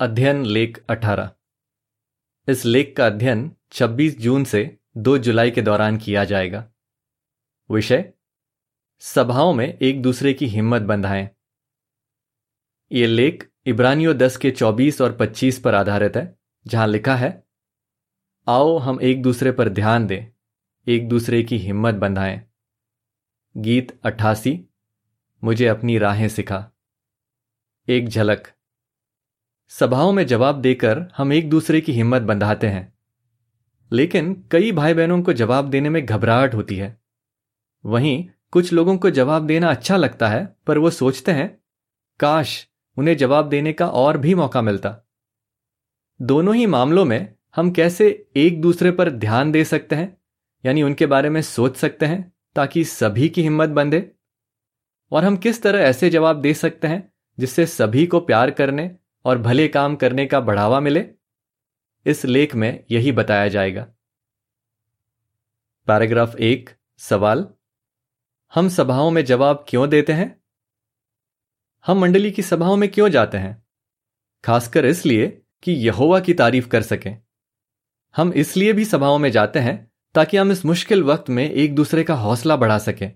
अध्ययन लेख 18 इस लेख का अध्ययन 26 जून से 2 जुलाई के दौरान किया जाएगा। विषय, सभाओं में एक दूसरे की हिम्मत बंधाएँ। ये लेख इब्रानियों 10 के 24 और 25 पर आधारित है, जहाँ लिखा है, आओ हम एक दूसरे पर ध्यान दें, एक दूसरे की हिम्मत बंधाएँ। गीत अट्ठासी, मुझे अपनी राहें सिखा। एक झलक। सभाओं में जवाब देकर हम एक दूसरे की हिम्मत बंधाते हैं। लेकिन कई भाई बहनों को जवाब देने में घबराहट होती है। वहीं कुछ लोगों को जवाब देना अच्छा लगता है, पर वो सोचते हैं, काश उन्हें जवाब देने का और भी मौका मिलता। दोनों ही मामलों में हम कैसे एक दूसरे पर ध्यान दे सकते हैं, यानी उनके बारे में सोच सकते हैं, ताकि सभी की हिम्मत बंधे? और हम किस तरह ऐसे जवाब दे सकते हैं, जिससे सभी को प्यार करने और भले काम करने का बढ़ावा मिले, इस लेख में यही बताया जाएगा। पैराग्राफ एक, सवाल, हम सभाओं में जवाब क्यों देते हैं? हम मंडली की सभाओं में क्यों जाते हैं? खासकर इसलिए कि यहोवा की तारीफ़ कर सकें। हम इसलिए भी सभाओं में जाते हैं ताकि हम इस मुश्किल वक्त में एक दूसरे का हौसला बढ़ा सकें।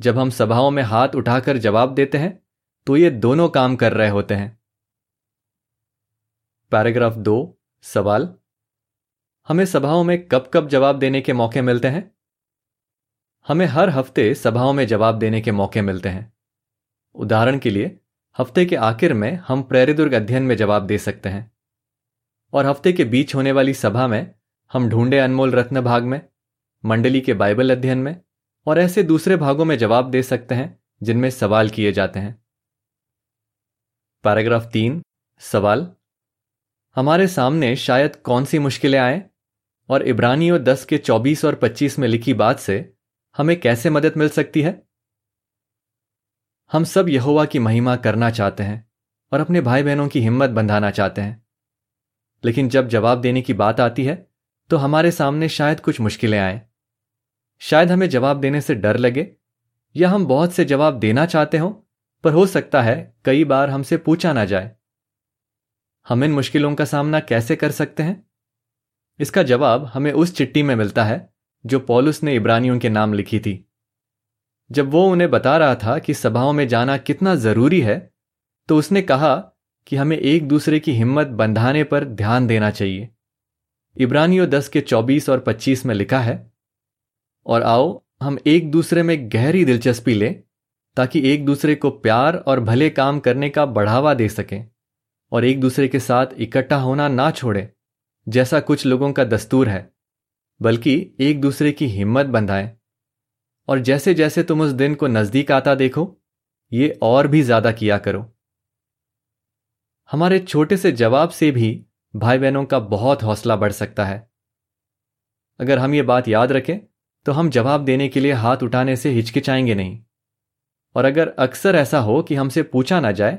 जब हम सभाओं में हाथ उठाकर जवाब देते हैं तो ये दोनों काम कर रहे होते हैं। पैराग्राफ दो, सवाल। हमें सभाओं में कब कब जवाब देने के मौके मिलते हैं? हमें हर हफ़्ते सभाओं में जवाब देने के मौके मिलते हैं। उदाहरण के लिए, हफ़्ते के आखिर में हम प्रेरिदुर्ग अध्ययन में जवाब दे सकते हैं। और हफ़्ते के बीच होने वाली सभा में हम ढूंढे अनमोल रत्न भाग में, मंडली के बाइबल अध्ययन में, और ऐसे दूसरे भागों में जवाब दे सकते हैं, जिनमें सवाल किए जाते हैं। पैराग्राफ तीन, सवाल। हमारे सामने शायद कौन सी मुश्किलें आए? और इब्रानियों दस के चौबीस और पच्चीस में लिखी बात से हमें कैसे मदद मिल सकती है? हम सब यहोवा की महिमा करना चाहते हैं और अपने भाई बहनों की हिम्मत बंधाना चाहते हैं। लेकिन जब जवाब देने की बात आती है तो हमारे सामने शायद कुछ मुश्किलें आए। शायद हमें जवाब देने से डर लगे, या हम बहुत से जवाब देना चाहते हों, पर हो सकता है कई बार हमसे पूछा ना जाए। हम इन मुश्किलों का सामना कैसे कर सकते हैं? इसका जवाब हमें उस चिट्ठी में मिलता है, जो पॉलुस ने इब्रानियों के नाम लिखी थी। जब वो उन्हें बता रहा था कि सभाओं में जाना कितना ज़रूरी है तो उसने कहा कि हमें एक दूसरे की हिम्मत बंधाने पर ध्यान देना चाहिए। इब्रानियों दस के चौबीस और पच्चीस में लिखा है, और आओ, हम एक दूसरे में गहरी दिलचस्पी लें, ताकि एक दूसरे को प्यार और भले काम करने का बढ़ावा दे सकें। और एक दूसरे के साथ इकट्ठा होना ना छोड़े, जैसा कुछ लोगों का दस्तूर है, बल्कि एक दूसरे की हिम्मत बंधाएँ। और जैसे जैसे तुम उस दिन को नज़दीक आता देखो, ये और भी ज़्यादा किया करो। हमारे छोटे से जवाब से भी भाई बहनों का बहुत हौसला बढ़ सकता है। अगर हम ये बात याद रखें तो हम जवाब देने के लिए हाथ उठाने से हिचकिचाएँगे नहीं। और अगर अक्सर ऐसा हो कि हमसे पूछा ना जाए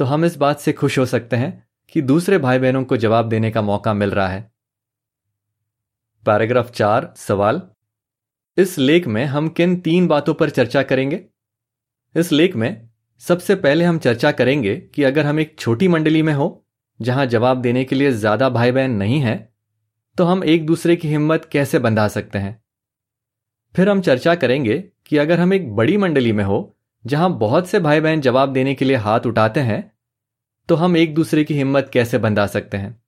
तो हम इस बात से खुश हो सकते हैं कि दूसरे भाई बहनों को जवाब देने का मौका मिल रहा है। पैराग्राफ चार, सवाल। इस लेख में हम किन तीन बातों पर चर्चा करेंगे? इस लेख में सबसे पहले हम चर्चा करेंगे कि अगर हम एक छोटी मंडली में हो, जहाँ जवाब देने के लिए ज़्यादा भाई बहन नहीं है तो हम एक दूसरे की हिम्मत कैसे बंधा सकते हैं? फिर हम चर्चा करेंगे कि अगर हम एक बड़ी मंडली में हो जहाँ बहुत से भाई बहन जवाब देने के लिए हाथ उठाते हैं तो हम एक दूसरे की हिम्मत कैसे बंधा सकते हैं?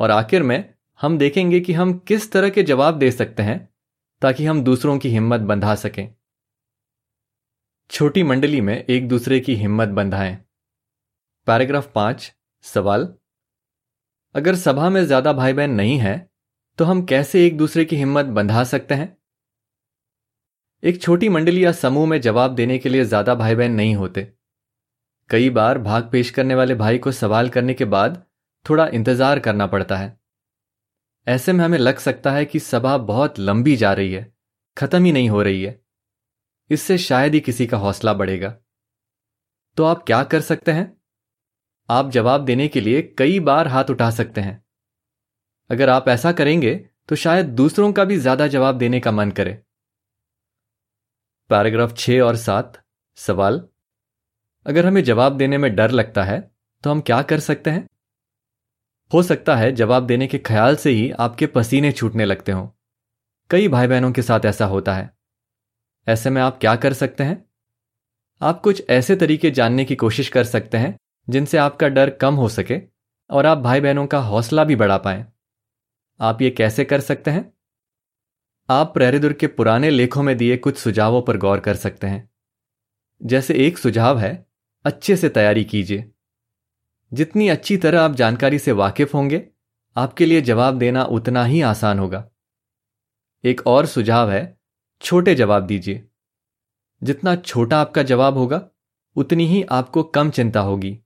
और आखिर में हम देखेंगे कि हम किस तरह के जवाब दे सकते हैं, ताकि हम दूसरों की हिम्मत बंधा सकें। छोटी मंडली में एक दूसरे की हिम्मत बंधाएँ। पैराग्राफ पाँच, सवाल। अगर सभा में ज़्यादा भाई बहन नहीं है तो हम कैसे एक दूसरे की हिम्मत बंधा सकते हैं? एक छोटी मंडली या समूह में जवाब देने के लिए ज़्यादा भाई बहन नहीं होते। कई बार भाग पेश करने वाले भाई को सवाल करने के बाद थोड़ा इंतज़ार करना पड़ता है। ऐसे में हमें लग सकता है कि सभा बहुत लंबी जा रही है, खत्म ही नहीं हो रही है। इससे शायद ही किसी का हौसला बढ़ेगा। तो आप क्या कर सकते हैं? आप जवाब देने के लिए कई बार हाथ उठा सकते हैं। अगर आप ऐसा करेंगे तो शायद दूसरों का भी ज़्यादा जवाब देने का मन करे। पैराग्राफ छह और सात। सवाल, अगर हमें जवाब देने में डर लगता है तो हम क्या कर सकते हैं? हो सकता है जवाब देने के ख्याल से ही आपके पसीने छूटने लगते हों। कई भाई बहनों के साथ ऐसा होता है। ऐसे में आप क्या कर सकते हैं? आप कुछ ऐसे तरीके जानने की कोशिश कर सकते हैं, जिनसे आपका डर कम हो सके और आप भाई बहनों का हौसला भी बढ़ा पाए। आप ये कैसे कर सकते हैं? आप प्रेरिदुर के पुराने लेखों में दिए कुछ सुझावों पर गौर कर सकते हैं। जैसे एक सुझाव है, अच्छे से तैयारी कीजिए। जितनी अच्छी तरह आप जानकारी से वाकिफ होंगे, आपके लिए जवाब देना उतना ही आसान होगा। एक और सुझाव है, छोटे जवाब दीजिए। जितना छोटा आपका जवाब होगा, उतनी ही आपको कम चिंता होगी।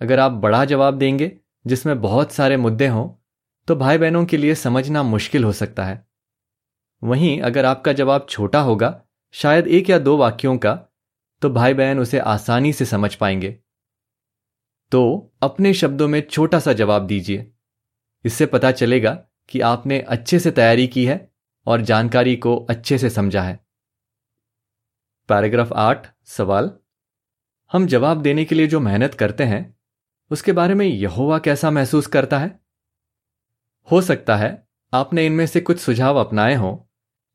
अगर आप बड़ा जवाब देंगे, जिसमें बहुत सारे मुद्दे हों तो भाई बहनों के लिए समझना मुश्किल हो सकता है। वहीं अगर आपका जवाब छोटा होगा, शायद एक या दो वाक्यों का तो भाई बहन उसे आसानी से समझ पाएँगे। तो अपने शब्दों में छोटा सा जवाब दीजिए। इससे पता चलेगा कि आपने अच्छे से तैयारी की है और जानकारी को अच्छे से समझा है। पैराग्राफ आठ, सवाल। हम जवाब देने के लिए जो मेहनत करते हैं, उसके बारे में यहोवा कैसा महसूस करता है? हो सकता है आपने इनमें से कुछ सुझाव अपनाए हों।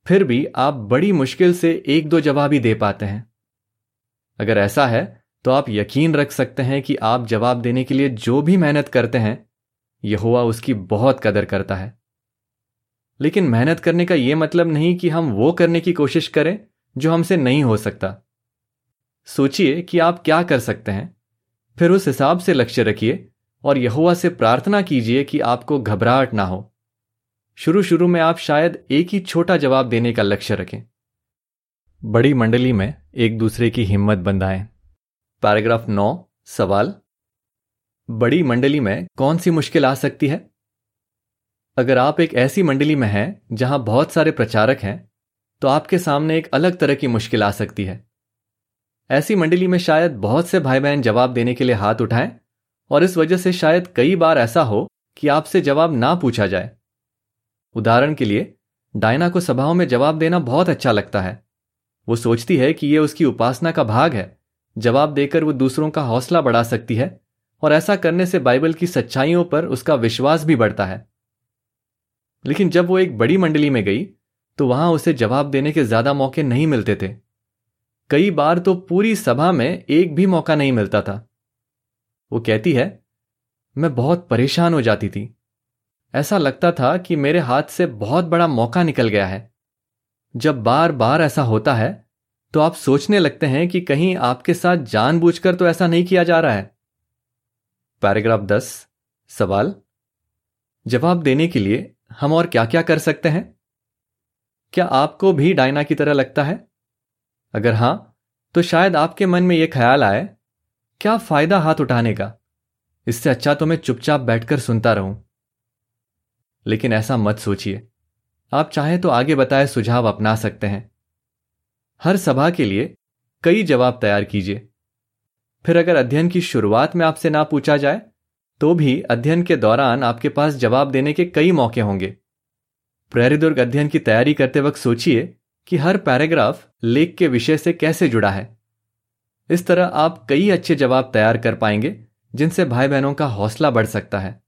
फिर भी आप बड़ी मुश्किल से एक दो जवाब ही दे पाते हैं। अगर ऐसा है तो आप यकीन रख सकते हैं कि आप जवाब देने के लिए जो भी मेहनत करते हैं, यहोवा उसकी बहुत कदर करता है। लेकिन मेहनत करने का यह मतलब नहीं कि हम वो करने की कोशिश करें जो हमसे नहीं हो सकता। सोचिए कि आप क्या कर सकते हैं। फिर उस हिसाब से लक्ष्य रखिए और यहुआ से प्रार्थना कीजिए कि आपको घबराहट ना हो। शुरू शुरू में आप शायद एक ही छोटा जवाब देने का लक्ष्य रखें। बड़ी मंडली में एक दूसरे की हिम्मत बंधाएँ। पैराग्राफ नौ, सवाल। बड़ी मंडली में कौन सी मुश्किल आ सकती है? अगर आप एक ऐसी मंडली में हैं जहाँ बहुत सारे प्रचारक हैं तो आपके सामने एक अलग तरह की मुश्किल आ सकती है। ऐसी मंडली में शायद बहुत से भाई बहन जवाब देने के लिए हाथ उठाएँ, और इस वजह से शायद कई बार ऐसा हो कि आपसे जवाब ना पूछा जाए। उदाहरण के लिए, डायना को सभाओं में जवाब देना बहुत अच्छा लगता है। वो सोचती है कि यह उसकी उपासना का भाग है। जवाब देकर वो दूसरों का हौसला बढ़ा सकती है और ऐसा करने से बाइबल की सच्चाइयों पर उसका विश्वास भी बढ़ता है। लेकिन जब वो एक बड़ी मंडली में गई तो वहाँ उसे जवाब देने के ज़्यादा मौके नहीं मिलते थे। कई बार तो पूरी सभा में एक भी मौका नहीं मिलता था। वो कहती है, मैं बहुत परेशान हो जाती थी। ऐसा लगता था कि मेरे हाथ से बहुत बड़ा मौका निकल गया है। जब बार बार ऐसा होता है तो आप सोचने लगते हैं कि कहीं आपके साथ जानबूझकर तो ऐसा नहीं किया जा रहा है। पैराग्राफ दस, सवाल? जवाब देने के लिए हम और क्या क्या कर सकते हैं? क्या आपको भी डायना की तरह लगता है? अगर हाँ तो शायद आपके मन में यह ख्याल आए, क्या फ़ायदा हाथ उठाने का? इससे अच्छा तो मैं चुपचाप बैठकर सुनता रहूँ। लेकिन ऐसा मत सोचिए। आप चाहें तो आगे बताए सुझाव अपना सकते हैं। हर सभा के लिए कई जवाब तैयार कीजिए। फिर अगर अध्ययन की शुरुआत में आपसे ना पूछा जाए तो भी अध्ययन के दौरान आपके पास जवाब देने के कई मौके होंगे। प्रेरिदुर्ग अध्ययन की तैयारी करते वक्त सोचिए कि हर पैराग्राफ लेख के विषय से कैसे जुड़ा है। इस तरह आप कई अच्छे जवाब तैयार कर पाएँगे, जिनसे भाई बहनों का हौसला बढ़ सकता है।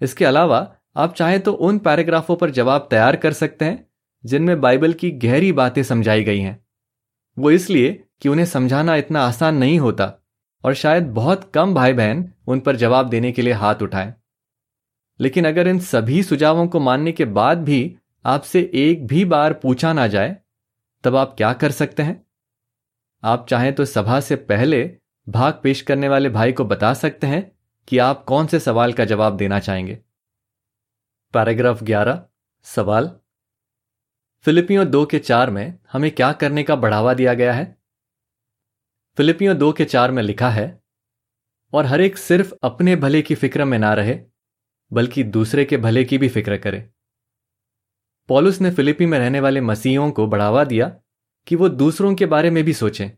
इसके अलावा आप चाहें तो उन पैराग्राफों पर जवाब तैयार कर सकते हैं, जिनमें बाइबल की गहरी बातें समझाई गई हैं। वो इसलिए कि उन्हें समझाना इतना आसान नहीं होता, और शायद बहुत कम भाई बहन उन पर जवाब देने के लिए हाथ उठाएँ। लेकिन अगर इन सभी सुझावों को मानने के बाद भी आपसे एक भी बार पूछा ना जाए, तब आप क्या कर सकते हैं? आप चाहें तो सभा से पहले भाग पेश करने वाले भाई को बता सकते हैं कि आप कौन से सवाल का जवाब देना चाहेंगे। पैराग्राफ 11 सवाल। फिलिपियों दो के चार में हमें क्या करने का बढ़ावा दिया गया है? फिलिपियों दो के चार में लिखा है, और हर एक सिर्फ़ अपने भले की फ़िक्र में ना रहे, बल्कि दूसरे के भले की भी फ़िक्र करे। पॉलुस ने फिलिपी में रहने वाले मसीहों को बढ़ावा दिया कि वो दूसरों के बारे में भी सोचें।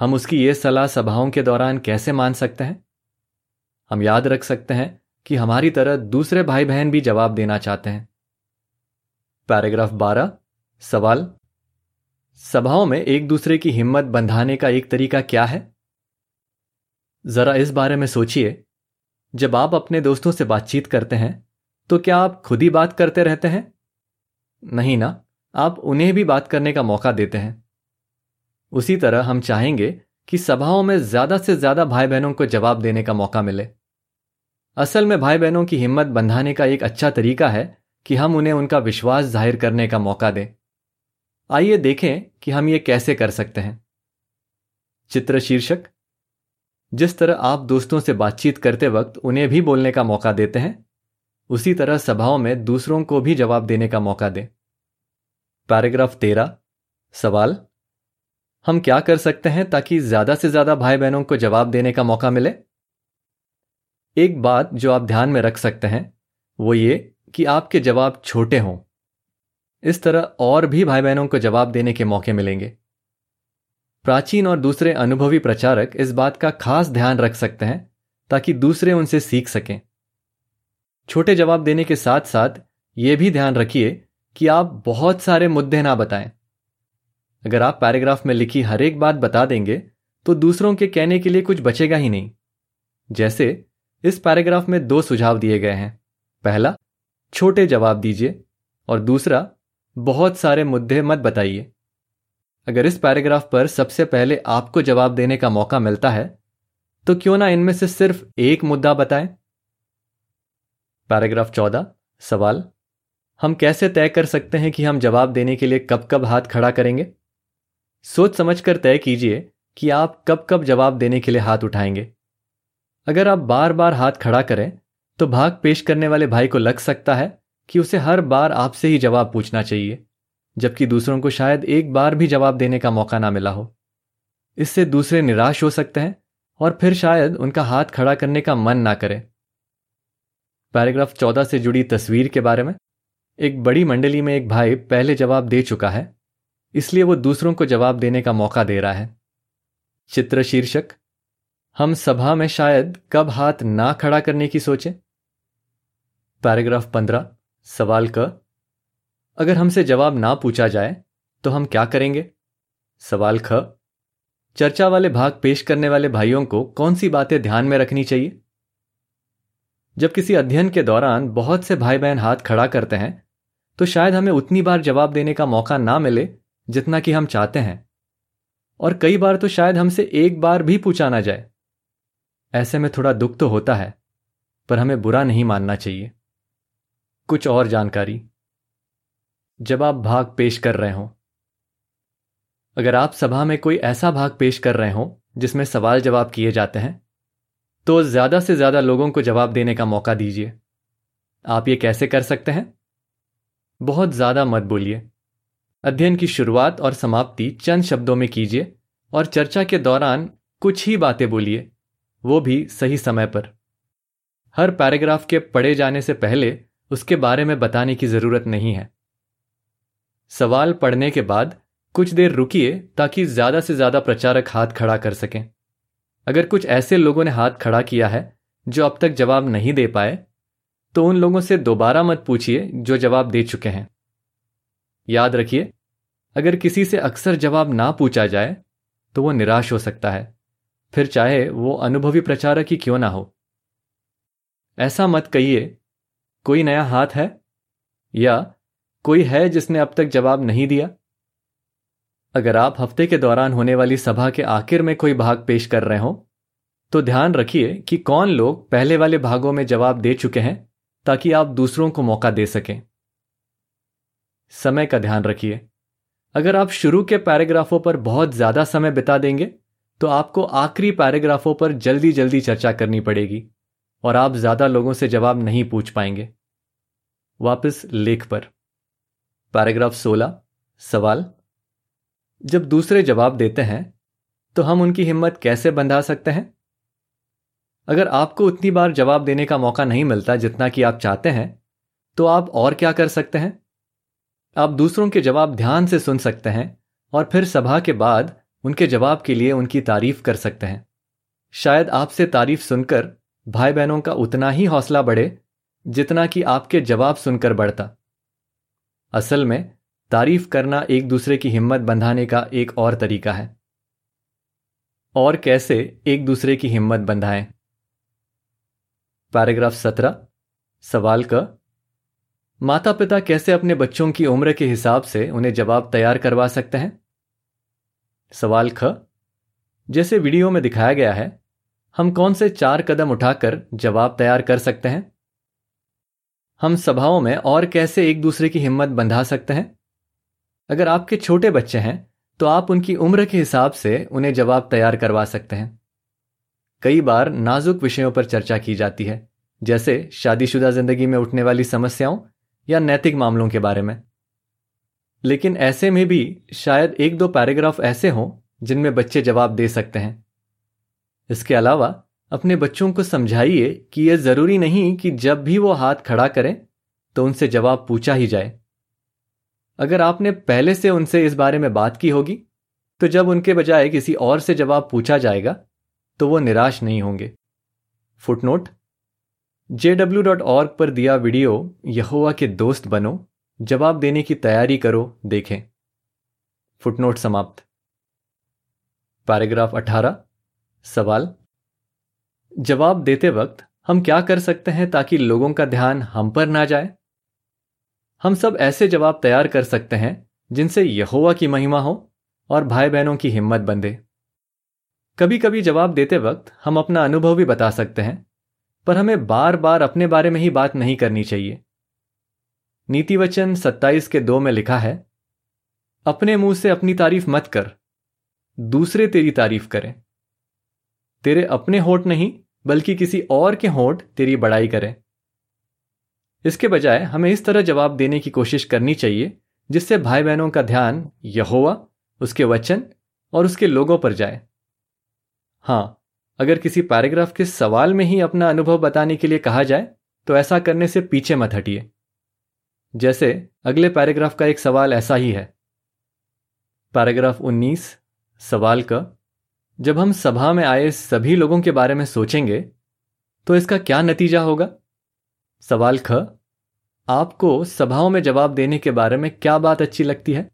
हम उसकी ये सलाह सभाओं के दौरान कैसे मान सकते हैं? हम याद रख सकते हैं कि हमारी तरह दूसरे भाई बहन भी जवाब देना चाहते हैं। पैराग्राफ 12 सवाल। सभाओं में एक दूसरे की हिम्मत बंधाने का एक तरीका क्या है? जरा इस बारे में सोचिए। जब आप अपने दोस्तों से बातचीत करते हैं तो क्या आप खुद ही बात करते रहते हैं? नहीं ना, आप उन्हें भी बात करने का मौका देते हैं। उसी तरह हम चाहेंगे कि सभाओं में ज़्यादा से ज़्यादा भाई बहनों को जवाब देने का मौका मिले। असल में भाई बहनों की हिम्मत बंधाने का एक अच्छा तरीका है कि हम उन्हें उनका विश्वास ज़ाहिर करने का मौका दें। आइए देखें कि हम ये कैसे कर सकते हैं। चित्र शीर्षक। जिस तरह आप दोस्तों से बातचीत करते वक्त उन्हें भी बोलने का मौका देते हैं, उसी तरह सभाओं में दूसरों को भी जवाब देने का मौका दें। पैराग्राफ तेरह। सवाल। हम क्या कर सकते हैं ताकि ज़्यादा से ज़्यादा भाई बहनों को जवाब देने का मौका मिले? एक बात जो आप ध्यान में रख सकते हैं, वो ये कि आपके जवाब छोटे हों। इस तरह और भी भाई बहनों को जवाब देने के मौके मिलेंगे। प्राचीन और दूसरे अनुभवी प्रचारक इस बात का खास ध्यान रख सकते हैं, ताकि दूसरे उनसे सीख सकें। छोटे जवाब देने के साथ साथ यह भी ध्यान रखिए कि आप बहुत सारे मुद्दे ना बताएँ। अगर आप पैराग्राफ में लिखी हर एक बात बता देंगे तो दूसरों के कहने के लिए कुछ बचेगा ही नहीं। जैसे इस पैराग्राफ में दो सुझाव दिए गए हैं। पहला, छोटे जवाब दीजिए, और दूसरा, बहुत सारे मुद्दे मत बताइए। अगर इस पैराग्राफ पर सबसे पहले आपको जवाब देने का मौका मिलता है तो क्यों ना इनमें से सिर्फ़ एक मुद्दा बताएँ? पैराग्राफ चौदह, सवाल, हम कैसे तय कर सकते हैं कि हम जवाब देने के लिए कब कब हाथ खड़ा करेंगे? सोच समझकर तय कीजिए कि आप कब कब जवाब देने के लिए हाथ उठाएँगे। अगर आप बार बार हाथ खड़ा करें तो भाग पेश करने वाले भाई को लग सकता है कि उसे हर बार आपसे ही जवाब पूछना चाहिए, जबकि दूसरों को शायद एक बार भी जवाब देने का मौका ना मिला हो। इससे दूसरे निराश हो सकते हैं और फिर शायद उनका हाथ खड़ा करने का मन ना करे। पैराग्राफ चौदह से जुड़ी तस्वीर के बारे में, एक बड़ी मंडली में एक भाई पहले जवाब दे चुका है, इसलिए वो दूसरों को जवाब देने का मौका दे रहा है। चित्र शीर्षक हम सभा में शायद कब हाथ ना खड़ा करने की सोचें? पैराग्राफ पंद्रह, सवाल क। अगर हमसे जवाब ना पूछा जाए तो हम क्या करेंगे? सवाल ख। चर्चा वाले भाग पेश करने वाले भाइयों को कौन सी बातें ध्यान में रखनी चाहिए? जब किसी अध्ययन के दौरान बहुत से भाई बहन हाथ खड़ा करते हैं तो शायद हमें उतनी बार जवाब देने का मौका ना मिले, जितना कि हम चाहते हैं। और कई बार तो शायद हमसे एक बार भी पूछा ना जाए। ऐसे में थोड़ा दुख तो होता है, पर हमें बुरा नहीं मानना चाहिए। कुछ और जानकारी। जब आप भाग पेश कर रहे हो। अगर आप सभा में कोई ऐसा भाग पेश कर रहे हो, जिसमें सवाल जवाब किए जाते हैं तो ज़्यादा से ज़्यादा लोगों को जवाब देने का मौका दीजिए। आप ये कैसे कर सकते हैं? बहुत ज़्यादा मत बोलिए। अध्ययन की शुरुआत और समाप्ति चंद शब्दों में कीजिए और चर्चा के दौरान कुछ ही बातें बोलिए। वो भी सही समय पर। हर पैराग्राफ के पढ़े जाने से पहले उसके बारे में बताने की ज़रूरत नहीं है। सवाल पढ़ने के बाद कुछ देर रुकिए ताकि ज़्यादा से ज़्यादा प्रचारक हाथ खड़ा कर सकें। अगर कुछ ऐसे लोगों ने हाथ खड़ा किया है जो अब तक जवाब नहीं दे पाए तो उन लोगों से दोबारा मत पूछिए जो जवाब दे चुके हैं। याद रखिए, अगर किसी से अक्सर जवाब ना पूछा जाए तो वो निराश हो सकता है। फिर चाहे वो अनुभवी प्रचारक ही क्यों ना हो। ऐसा मत कहिए, कोई नया हाथ है? या कोई है जिसने अब तक जवाब नहीं दिया? अगर आप हफ़्ते के दौरान होने वाली सभा के आखिर में कोई भाग पेश कर रहे हो तो ध्यान रखिए कि कौन लोग पहले वाले भागों में जवाब दे चुके हैं, ताकि आप दूसरों को मौका दे सकें। समय का ध्यान रखिए। अगर आप शुरू के पैराग्राफों पर बहुत ज़्यादा समय बिता देंगे तो आपको आखिरी पैराग्राफों पर जल्दी जल्दी चर्चा करनी पड़ेगी और आप ज़्यादा लोगों से जवाब नहीं पूछ पाएँगे। वापस लेख पर। पैराग्राफ 16 सवाल। जब दूसरे जवाब देते हैं तो हम उनकी हिम्मत कैसे बंधा सकते हैं? अगर आपको उतनी बार जवाब देने का मौका नहीं मिलता जितना कि आप चाहते हैं तो आप और क्या कर सकते हैं? आप दूसरों के जवाब ध्यान से सुन सकते हैं और फिर सभा के बाद उनके जवाब के लिए उनकी तारीफ़ कर सकते हैं। शायद आपसे तारीफ़ सुनकर भाई बहनों का उतना ही हौसला बढ़े, जितना कि आपके जवाब सुनकर बढ़ता। असल में, तारीफ़ करना एक दूसरे की हिम्मत बंधाने का एक और तरीका है। और कैसे एक दूसरे की हिम्मत बंधाएँ? पैराग्राफ सत्रह, सवाल क माता पिता कैसे अपने बच्चों की उम्र के हिसाब से उन्हें जवाब तैयार करवा सकते हैं? सवाल ख। जैसे वीडियो में दिखाया गया है, हम कौन से चार कदम उठाकर जवाब तैयार कर सकते हैं? हम सभाओं में और कैसे एक दूसरे की हिम्मत बंधा सकते हैं? अगर आपके छोटे बच्चे हैं तो आप उनकी उम्र के हिसाब से उन्हें जवाब तैयार करवा सकते हैं। कई बार नाजुक विषयों पर चर्चा की जाती है, जैसे शादीशुदा ज़िंदगी में उठने वाली समस्याओं या नैतिक मामलों के बारे में। लेकिन ऐसे में भी शायद एक दो पैराग्राफ ऐसे हों जिनमें बच्चे जवाब दे सकते हैं। इसके अलावा अपने बच्चों को समझाइए कि यह ज़रूरी नहीं कि जब भी वो हाथ खड़ा करें तो उनसे जवाब पूछा ही जाए। अगर आपने पहले से उनसे इस बारे में बात की होगी तो जब उनके बजाय किसी और से जवाब पूछा जाएगा तो वो निराश नहीं होंगे। फुटनोट ऑर्ग पर दिया वीडियो यहोवा के दोस्त बनो। जवाब देने की तैयारी करो, देखें। फुटनोट समाप्त। पैराग्राफ 18 सवाल। जवाब देते वक्त हम क्या कर सकते हैं ताकि लोगों का ध्यान हम पर ना जाए? हम सब ऐसे जवाब तैयार कर सकते हैं जिनसे यहोवा की महिमा हो और भाई बहनों की हिम्मत बंधे। कभी कभी जवाब देते वक्त हम अपना अनुभव भी बता सकते हैं, पर हमें बार बार अपने बारे में ही बात नहीं करनी चाहिए। नीति वचन सत्ताईस के दो में लिखा है, अपने मुँह से अपनी तारीफ़ मत कर, दूसरे तेरी तारीफ़ करें। तेरे अपने होठ नहीं, बल्कि किसी और के होठ तेरी बड़ाई करें। इसके बजाय हमें इस तरह जवाब देने की कोशिश करनी चाहिए, जिससे भाई बहनों का ध्यान यहोवा, उसके वचन और उसके लोगों पर जाए। हाँ, अगर किसी पैराग्राफ के सवाल में ही अपना अनुभव बताने के लिए कहा जाए तो ऐसा करने से पीछे मत हटिए। जैसे, अगले पैराग्राफ का एक सवाल ऐसा ही है। पैराग्राफ 19 सवाल का, जब हम सभा में आए सभी लोगों के बारे में सोचेंगे तो इसका क्या नतीजा होगा? सवाल ख, आपको सभाओं में जवाब देने के बारे में क्या बात अच्छी लगती है?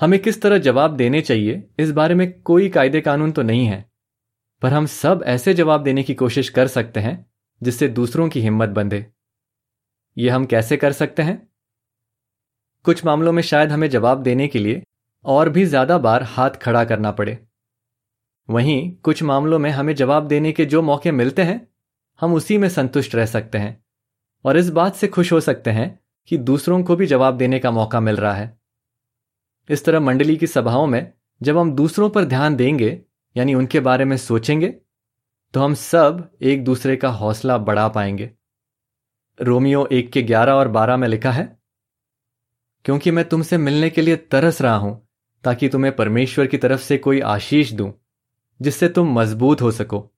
हमें किस तरह जवाब देने चाहिए? इस बारे में कोई कायदे कानून तो नहीं है, पर हम सब ऐसे जवाब देने की कोशिश कर सकते हैं, जिससे दूसरों की हिम्मत बंधे। ये हम कैसे कर सकते हैं? कुछ मामलों में शायद हमें जवाब देने के लिए और भी ज़्यादा बार हाथ खड़ा करना पड़े। वहीं कुछ मामलों में हमें जवाब देने के जो मौके मिलते हैं, हम उसी में संतुष्ट रह सकते हैं और इस बात से खुश हो सकते हैं कि दूसरों को भी जवाब देने का मौका मिल रहा है। इस तरह मंडली की सभाओं में जब हम दूसरों पर ध्यान देंगे, यानी उनके बारे में सोचेंगे तो हम सब एक दूसरे का हौसला बढ़ा पाएँगे। रोमियो एक के ग्यारह और बारह में लिखा है, क्योंकि मैं तुमसे मिलने के लिए तरस रहा हूँ, ताकि तुम्हें परमेश्वर की तरफ़ से कोई आशीष दूँ, जिससे तुम मज़बूत हो सको।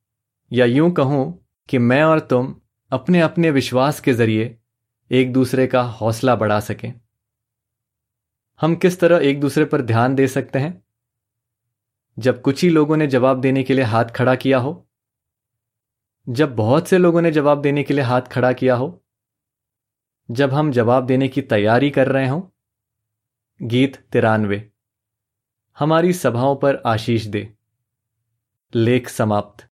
या यूँ कहूँ कि मैं और तुम अपने अपने विश्वास के ज़रिए एक दूसरे का हौसला बढ़ा सकें। हम किस तरह एक दूसरे पर ध्यान दे सकते हैं? जब कुछ ही लोगों ने जवाब देने के लिए हाथ खड़ा किया हो, जब बहुत से लोगों ने जवाब देने के लिए हाथ खड़ा किया हो जब हम जवाब देने की तैयारी कर रहे हों, गीत तिरानवे, हमारी सभाओं पर आशीष दे। लेख समाप्त।